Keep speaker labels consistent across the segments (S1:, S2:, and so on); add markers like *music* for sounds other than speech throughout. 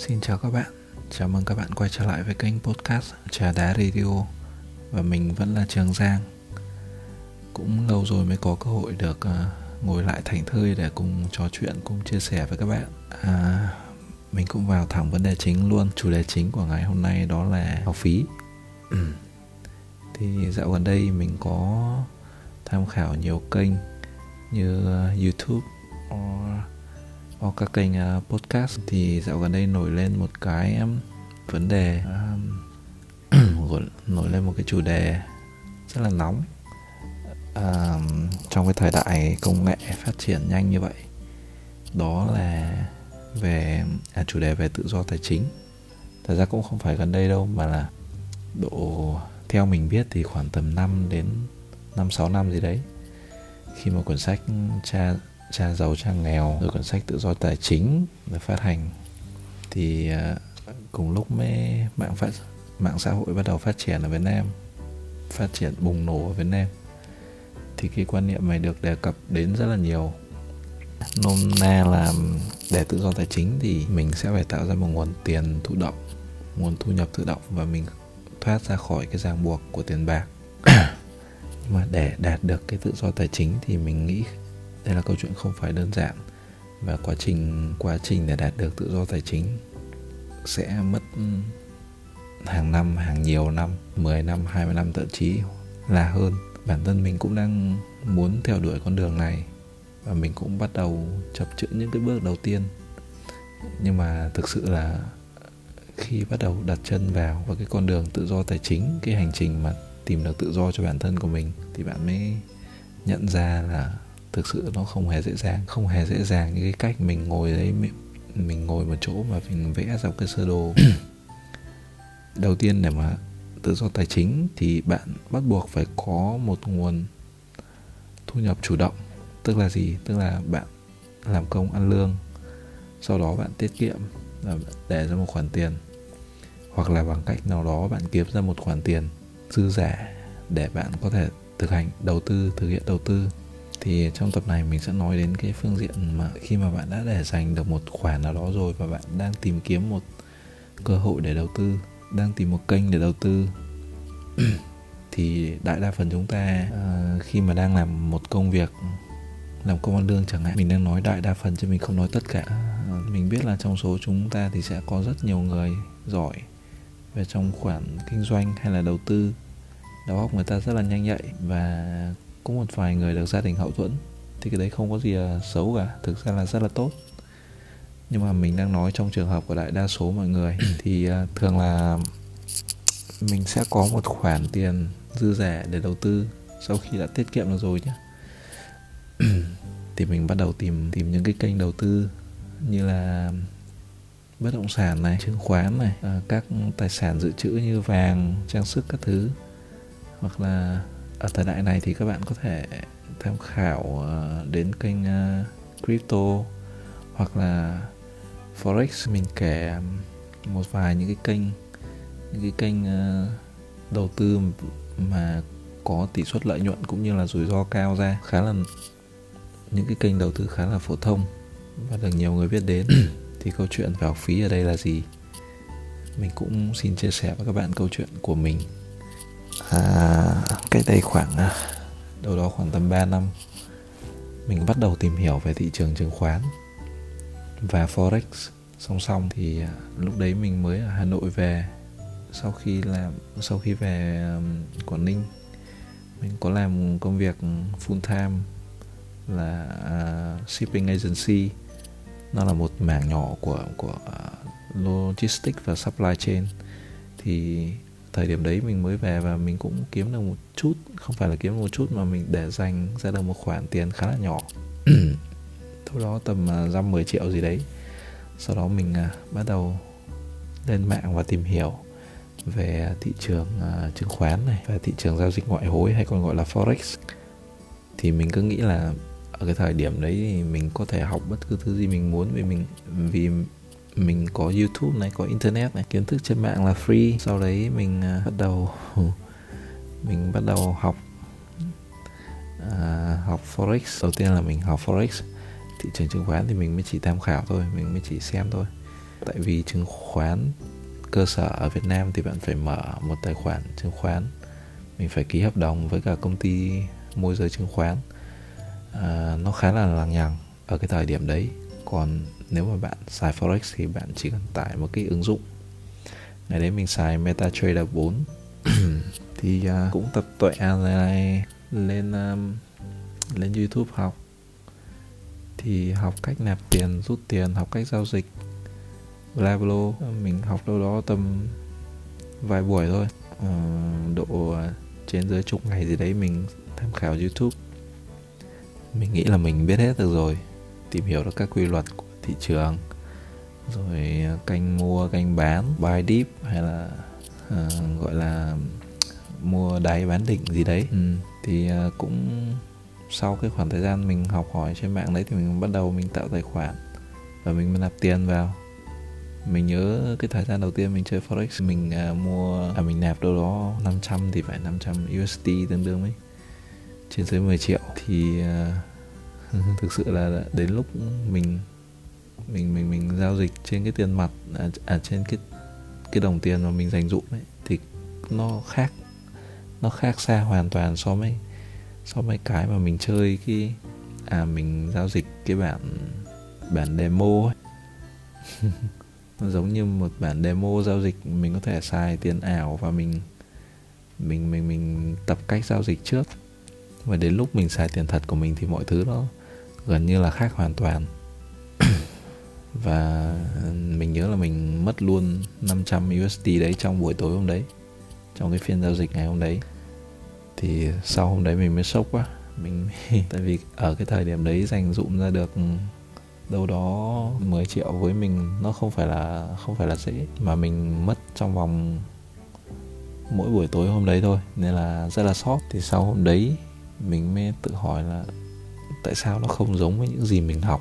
S1: Xin chào các bạn, chào mừng các bạn quay trở lại với kênh podcast Trà Đá Radio. Và mình vẫn là Trường Giang. Cũng lâu rồi mới có cơ hội được uh, ngồi lại thành thơi để cùng trò chuyện, cùng chia sẻ với các bạn. À, Mình cũng vào thẳng vấn đề chính luôn. Chủ đề chính của ngày hôm nay đó là học phí. *clears throat* Thì dạo gần đây mình có tham khảo nhiều kênh như uh, YouTube or hoặc các kênh uh, podcast. Thì dạo gần đây nổi lên một cái um, vấn đề *clears throat* um, nổi lên một cái chủ đề rất là nóng. Uh, trong cái thời đại công nghệ phát triển nhanh như vậy đó là về à, chủ đề về tự do tài chính. Thật ra cũng không phải gần đây đâu mà là độ theo mình biết thì khoảng tầm 5 đến 5 6 năm gì đấy khi mà cuốn sách cha cha giàu cha nghèo rồi cuốn sách tự do tài chính được phát hành. Thì à, cùng lúc mới mạng phát, mạng xã hội bắt đầu phát triển ở Việt Nam, phát triển bùng nổ ở Việt Nam. Thì cái quan niệm này được đề cập đến rất là nhiều. Nôm na là để tự do tài chính thì mình sẽ phải tạo ra một nguồn tiền thụ động, nguồn thu nhập tự động và mình thoát ra khỏi cái ràng buộc của tiền bạc. *coughs* Mà để đạt được cái tự do tài chính thì mình nghĩ đây là câu chuyện không phải đơn giản. Và quá trình quá trình để đạt được tự do tài chính sẽ mất ừ, hàng năm, hàng nhiều năm 10 năm 20 năm, thậm chí là hơn. Bản thân mình cũng đang muốn theo đuổi con đường này và mình cũng bắt đầu chập chững những cái bước đầu tiên. Nhưng mà thực sự là khi bắt đầu đặt chân vào vào cái con đường tự do tài chính, cái hành trình mà tìm được tự do cho bản thân của mình, thì bạn mới nhận ra là thực sự nó không hề dễ dàng không hề dễ dàng như cái cách mình ngồi đấy mình ngồi một chỗ mà mình vẽ ra cái sơ đồ. *coughs* Đầu tiên để mà tự do tài chính thì bạn bắt buộc phải có một nguồn thu nhập chủ động. Tức là gì? Tức là bạn làm công ăn lương sau đó bạn tiết kiệm và để ra một khoản tiền. Hoặc là bằng cách nào đó bạn kiếm ra một khoản tiền dư giả để bạn có thể thực hành đầu tư thực hiện đầu tư thì trong tập này mình sẽ nói đến cái phương diện mà khi mà bạn đã để dành được một khoản nào đó rồi và bạn đang tìm kiếm một cơ hội để đầu tư đang tìm một kênh để đầu tư *clears throat* thì đại đa phần chúng ta uh, khi mà đang làm một công việc làm công ăn lương chẳng hạn mình đang nói đại đa phần chứ mình không nói tất cả. Uh, mình biết là trong số chúng ta thì sẽ có rất nhiều người giỏi về trong khoản kinh doanh hay là đầu tư. Đầu óc người ta rất là nhanh nhạy và có một vài người được gia đình hậu thuẫn thì cái đấy không có gì là xấu cả. Thực ra là rất là tốt. Nhưng mà mình đang nói trong trường hợp của đại đa số mọi người thì uh, thường là mình sẽ có một khoản tiền dư giả để đầu tư sau khi đã tiết kiệm được rồi nhé thì mình bắt đầu tìm tìm những cái kênh đầu tư như là bất động sản này chứng khoán này uh, các tài sản dự trữ như vàng trang sức các thứ hoặc là ở thời đại này thì các bạn có thể tham khảo uh, đến kênh uh, crypto hoặc là forex. Mình kể một vài những cái kênh những cái kênh uh, đầu tư mà có tỷ suất lợi nhuận cũng như là rủi ro cao ra khá là những cái kênh đầu tư khá là phổ thông và được nhiều người biết đến. *coughs* Thì câu chuyện về học phí ở đây là gì? Mình cũng xin chia sẻ với các bạn câu chuyện của mình à, cách đây khoảng à, đâu đó khoảng tầm 3 năm mình bắt đầu tìm hiểu về thị trường chứng khoán và forex. Song song thì à, lúc đấy mình mới ở Hà Nội về. Sau khi làm sau khi về Quảng Ninh mình có làm công việc full time là uh, shipping agency. Nó là một mảng nhỏ của của uh, logistics và supply chain. Thì thời điểm đấy mình mới về và mình cũng kiếm được một chút không phải là kiếm được một chút mà mình để dành ra được một khoản tiền khá là nhỏ. *coughs* Đâu đó tầm à, dăm mười triệu gì đấy. Sau đó mình uh, bắt đầu lên mạng và tìm hiểu về thị trường uh, chứng khoán này và thị trường giao dịch ngoại hối hay còn gọi là forex. Thì mình cứ nghĩ là ở cái thời điểm đấy thì mình có thể học bất cứ thứ gì mình muốn vì mình vì mình có youtube này có internet này kiến thức trên mạng là free. Sau đấy mình uh, bắt đầu mình bắt đầu học uh, học forex. Đầu tiên là mình học forex. Thị trường chứng khoán thì mình mới chỉ tham khảo thôi mình mới chỉ xem thôi. Tại vì chứng khoán cơ sở ở Việt Nam thì bạn phải mở một tài khoản chứng khoán. Mình phải ký hợp đồng với cả công ty môi giới chứng khoán. À, nó khá là lằng nhằng ở cái thời điểm đấy còn nếu mà bạn xài forex thì bạn chỉ cần tải một cái ứng dụng. Ngày đấy mình xài MetaTrader 4 *clears throat* thì uh, cũng tập tuệ này lên um, lên YouTube học. Thì học cách nạp tiền rút tiền học cách giao dịch. Bla bla mình học đâu đó tầm vài buổi thôi. Uh, độ à, trên dưới chục ngày gì đấy mình tham khảo YouTube. Mình nghĩ là mình biết hết được rồi tìm hiểu được các quy luật của thị trường rồi canh mua canh bán buy deep hay là uh, gọi là mua đáy bán đỉnh gì đấy. Ừ. thì uh, cũng sau cái khoảng thời gian mình học hỏi trên mạng đấy thì mình bắt đầu mình tạo tài khoản và mình nạp tiền vào. Mình nhớ cái thời gian đầu tiên mình chơi forex mình uh, mua à mình nạp đâu đó 500 thì phải 500 USD tương đương với trên dưới 10 triệu. Thì uh, *laughs* thực sự là đến lúc mình mình mình mình giao dịch trên cái tiền mặt à, à trên cái cái đồng tiền mà mình dành dụm ấy thì nó khác nó khác xa hoàn toàn so với so với cái mà mình chơi cái à mình giao dịch cái bản bản demo ấy. *laughs* Nó giống như một bản demo giao dịch mình có thể xài tiền ảo và mình mình mình mình tập cách giao dịch trước. Và đến lúc mình xài tiền thật của mình thì mọi thứ nó gần như là khác hoàn toàn. *coughs* Và mình nhớ là mình mất luôn 500 USD đấy trong buổi tối hôm đấy, trong cái phiên giao dịch ngày hôm đấy. Thì sau hôm đấy mình mới sốc quá. Mình *laughs* tại vì ở cái thời điểm đấy dành dụm ra được đâu đó 10 triệu với mình, nó không phải là, không phải là dễ. Mà mình mất trong vòng mỗi buổi tối hôm đấy thôi, nên là rất là sót thì sau hôm đấy mình mới tự hỏi là tại sao nó không giống với những gì mình học?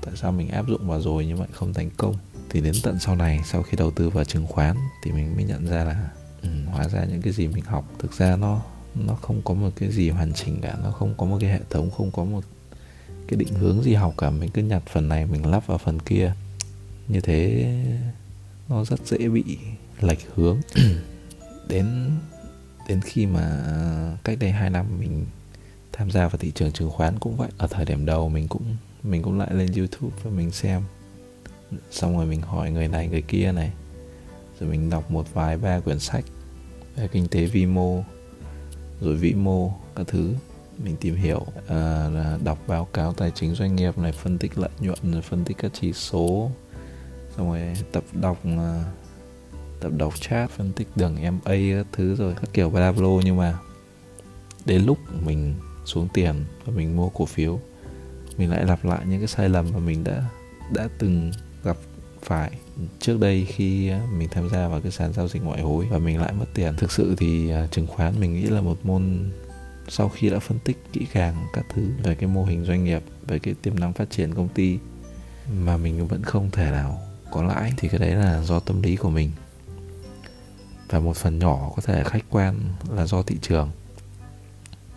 S1: Tại sao mình áp dụng vào rồi nhưng vậy không thành công? Thì đến tận sau này sau khi đầu tư vào chứng khoán thì mình mới nhận ra là ừ, hóa ra những cái gì mình học thực ra nó nó không có một cái gì hoàn chỉnh cả. Nó không có một cái hệ thống không có một cái định hướng gì học cả. Mình cứ nhặt phần này mình lắp vào phần kia. Như thế nó rất dễ bị lệch hướng. *clears throat* Đến đến khi mà cách đây 2 năm mình tham gia vào thị trường chứng khoán cũng vậy. Ở thời điểm đầu mình cũng mình cũng lại lên youtube và mình xem. Xong rồi mình hỏi người này người kia này. Rồi mình đọc một vài ba quyển sách về kinh tế vi mô rồi vĩ mô các thứ. Mình tìm hiểu uh, là đọc báo cáo tài chính doanh nghiệp này phân tích lợi nhuận rồi phân tích các chỉ số. Xong rồi tập đọc uh, tập đọc chat phân tích đường MA các thứ rồi các kiểu bla bla. Nhưng mà đến lúc mình xuống tiền và mình mua cổ phiếu. Mình lại lặp lại những cái sai lầm mà mình đã đã từng gặp phải trước đây khi à, mình tham gia vào cái sàn giao dịch ngoại hối và mình lại mất tiền. Thực sự thì à, chứng khoán mình nghĩ là một môn sau khi đã phân tích kỹ càng các thứ về cái mô hình doanh nghiệp, về cái tiềm năng phát triển công ty mà mình vẫn không thể nào có lãi thì cái đấy là do tâm lý của mình. Và một phần nhỏ có thể khách quan là do thị trường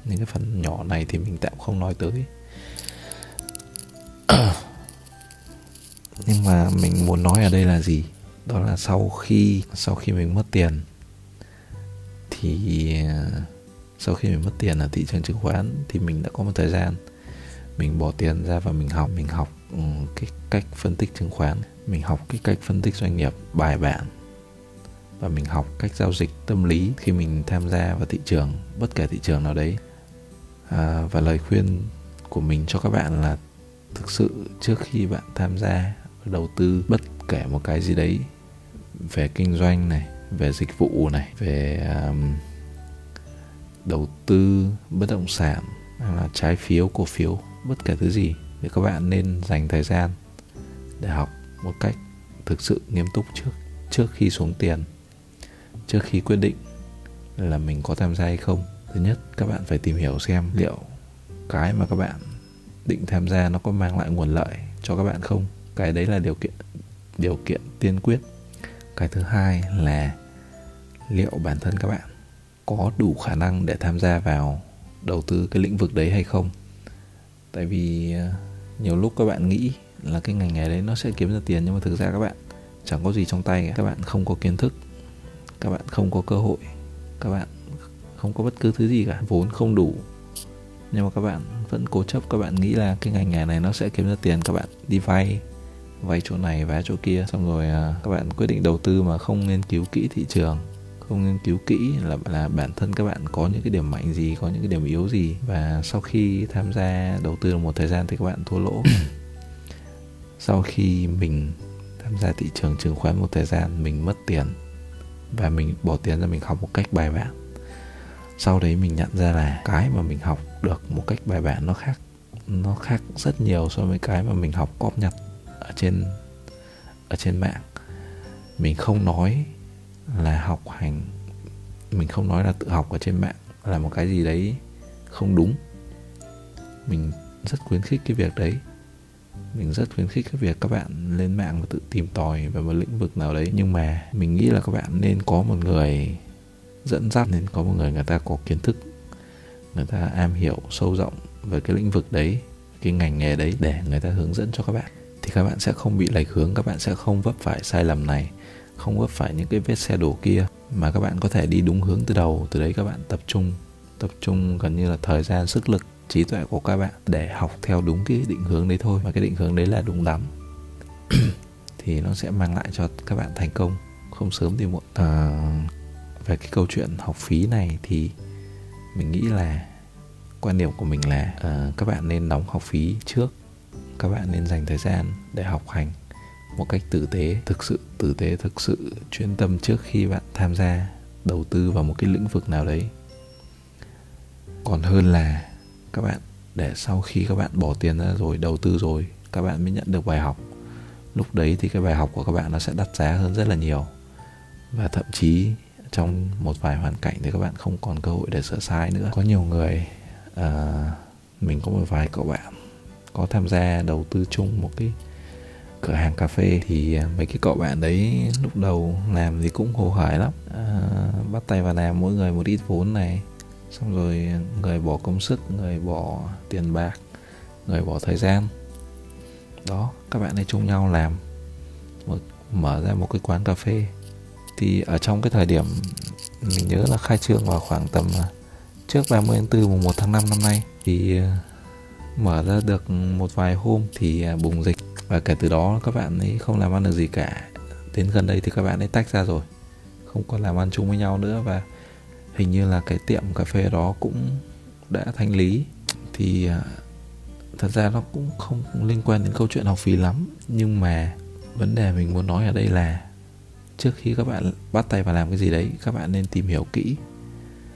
S1: những cái phần nhỏ này thì mình tạm không nói tới. Nhưng mà mình muốn nói ở đây là gì? Đó là sau khi sau khi mình mất tiền thì, sau khi mình mất tiền ở thị trường chứng khoán thì mình đã có một thời gian mình bỏ tiền ra và mình học mình học ừ, cái cách phân tích chứng khoán. Mình học cái cách phân tích doanh nghiệp, bài bản. Và mình học cách giao dịch tâm lý khi mình tham gia vào thị trường, bất kể thị trường nào đấy à, và lời khuyên của mình cho các bạn là thực sự trước khi bạn tham gia đầu tư bất kể một cái gì đấy về kinh doanh này về dịch vụ này về um, đầu tư bất động sản hay là trái phiếu cổ phiếu bất kể thứ gì thì các bạn nên dành thời gian để học một cách thực sự nghiêm túc trước trước khi xuống tiền trước khi quyết định là mình có tham gia hay không thứ nhất các bạn phải tìm hiểu xem liệu cái mà các bạn định tham gia nó có mang lại nguồn lợi cho các bạn không? Cái đấy là điều kiện điều kiện tiên quyết. Cái thứ hai là liệu bản thân các bạn có đủ khả năng để tham gia vào đầu tư cái lĩnh vực đấy hay không? Tại vì ờ, nhiều lúc các bạn nghĩ là cái ngành nghề đấy nó sẽ kiếm ra tiền nhưng mà thực ra các bạn chẳng có gì trong tay các bạn không có kiến thức các bạn không có cơ hội các bạn không có bất cứ thứ gì cả. Vốn không đủ. Nhưng mà các bạn vẫn cố chấp các bạn nghĩ là cái ngành nghề này nó sẽ kiếm ra tiền các bạn đi vay vay chỗ này vay chỗ kia. Xong rồi à, các bạn quyết định đầu tư mà không nghiên cứu kỹ thị trường không nghiên cứu kỹ là là bản thân các bạn có những cái điểm mạnh gì có những cái điểm yếu gì. Và sau khi tham gia đầu tư một thời gian thì các bạn thua lỗ. *coughs* Sau khi mình tham gia thị trường chứng khoán một thời gian mình mất tiền và mình bỏ tiền ra mình học một cách bài bản sau đấy mình nhận ra là cái mà mình học được một cách bài bản nó khác nó khác rất nhiều so với cái mà mình học cóp nhặt ở trên ở trên mạng. Mình không nói là học hành, mình không nói là tự học ở trên mạng là một cái gì đấy không đúng. Mình rất khuyến khích cái việc đấy. Mình rất khuyến khích cái việc các bạn lên mạng và tự tìm tòi về một lĩnh vực nào đấy. Nhưng mà mình nghĩ là các bạn nên có một người dẫn dắt nên có một người người ta có kiến thức người ta am hiểu sâu rộng về cái lĩnh vực đấy cái ngành nghề đấy để người ta hướng dẫn cho các bạn. Thì các bạn sẽ không bị lệch hướng các bạn sẽ không vấp phải sai lầm này không vấp phải những cái vết xe đổ kia mà các bạn có thể đi đúng hướng từ đầu từ đấy các bạn tập trung tập trung gần như là thời gian sức lực trí tuệ của các bạn để học theo đúng cái định hướng đấy thôi. Mà cái định hướng đấy là đúng lắm *coughs* thì nó sẽ mang lại cho các bạn thành công. Không sớm thì muộn. À, về cái câu chuyện học phí này thì mình nghĩ là quan điểm của mình là uh, các bạn nên đóng học phí trước. Các bạn nên dành thời gian để học hành một cách tử tế thực sự tử tế thực sự chuyên tâm trước khi bạn tham gia đầu tư vào một cái lĩnh vực nào đấy. Còn hơn là các bạn để sau khi các bạn bỏ tiền ra rồi đầu tư rồi các bạn mới nhận được bài học. Lúc đấy thì cái bài học của các bạn nó sẽ đắt giá hơn rất là nhiều. Và thậm chí trong một vài hoàn cảnh thì các bạn không còn cơ hội để sửa sai nữa. Có nhiều người uh, mình có một vài cậu bạn có tham gia đầu tư chung một cái cửa hàng cà phê thì mấy cái cậu bạn đấy lúc đầu làm thì cũng hồ hởi lắm. À, bắt tay vào làm mỗi người một ít vốn này xong rồi người bỏ công sức người bỏ tiền bạc người bỏ thời gian. Đó các bạn ấy chung nhau làm một, mở ra một cái quán cà phê thì ở trong cái thời điểm mình nhớ là khai trương vào khoảng tầm à, trước 30 tháng 4 mùng 1 tháng 5 năm nay thì à, mở ra được một vài hôm thì à, bùng dịch. Và kể từ đó các bạn ấy không làm ăn được gì cả. Đến gần đây thì các bạn ấy tách ra rồi, không còn làm ăn chung với nhau nữa. Và hình như là cái tiệm cà phê đó cũng đã thanh lý. Thì thật ra nó cũng không liên quan đến câu chuyện học phí lắm. Nhưng mà vấn đề mình muốn nói ở đây là trước khi các bạn bắt tay vào làm cái gì đấy các bạn nên tìm hiểu kỹ.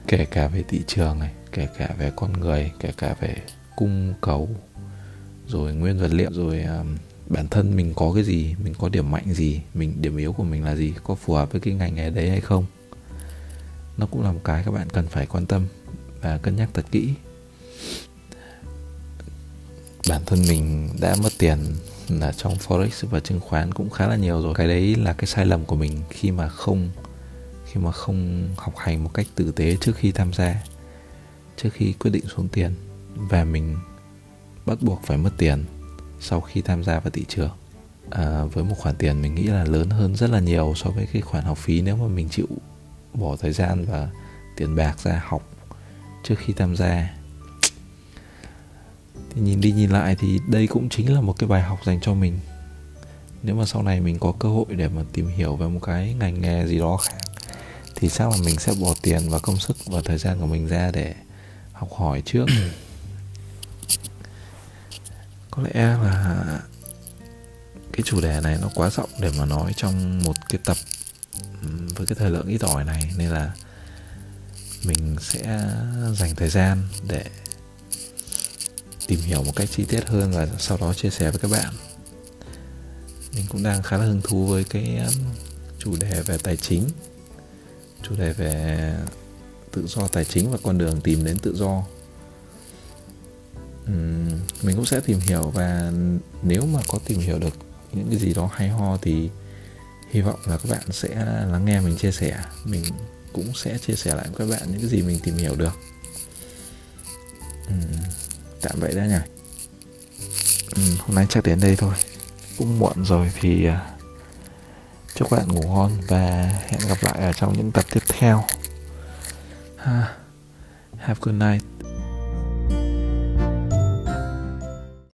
S1: Kể cả về thị trường này kể cả về con người kể cả về cung cầu rồi nguyên vật liệu rồi um, bản thân mình có cái gì mình có điểm mạnh gì mình điểm yếu của mình là gì có phù hợp với cái ngành nghề đấy hay không. Nó cũng là một cái các bạn cần phải quan tâm và cân nhắc thật kỹ. Bản thân mình đã mất tiền là trong forex và chứng khoán cũng khá là nhiều rồi. Cái đấy là cái sai lầm của mình khi mà không khi mà không học hành một cách tử tế trước khi tham gia trước khi quyết định xuống tiền. Và mình bắt buộc phải mất tiền sau khi tham gia vào thị trường. À, với một khoản tiền mình nghĩ là lớn hơn rất là nhiều so với cái khoản học phí nếu mà mình chịu bỏ thời gian và tiền bạc ra học trước khi tham gia thì nhìn đi nhìn lại thì đây cũng chính là một cái bài học dành cho mình. Nếu mà sau này mình có cơ hội để mà tìm hiểu về một cái ngành nghề gì đó khác, thì chắc là mình sẽ bỏ tiền và công sức và thời gian của mình ra để học hỏi trước. *clears throat* Có lẽ là cái chủ đề này nó quá rộng để mà nói trong một cái tập với cái thời lượng ít ỏi này. Nên là mình sẽ dành thời gian để tìm hiểu một cách chi tiết hơn và sau đó chia sẻ với các bạn. Mình cũng đang khá là hứng thú với cái um, chủ đề về tài chính chủ đề về tự do tài chính và con đường tìm đến tự do. Mình cũng sẽ tìm hiểu và nếu mà có tìm hiểu được những cái gì đó hay ho thì hy vọng là các bạn sẽ lắng nghe mình chia sẻ. Mình cũng sẽ chia sẻ lại với các bạn những cái gì mình tìm hiểu được. Uhm, tạm vậy đã nhỉ ừ, hôm nay chắc đến đây thôi. Cũng muộn rồi thì à, chúc các bạn ngủ ngon và hẹn gặp lại ở trong những tập tiếp theo. Ha have a good night.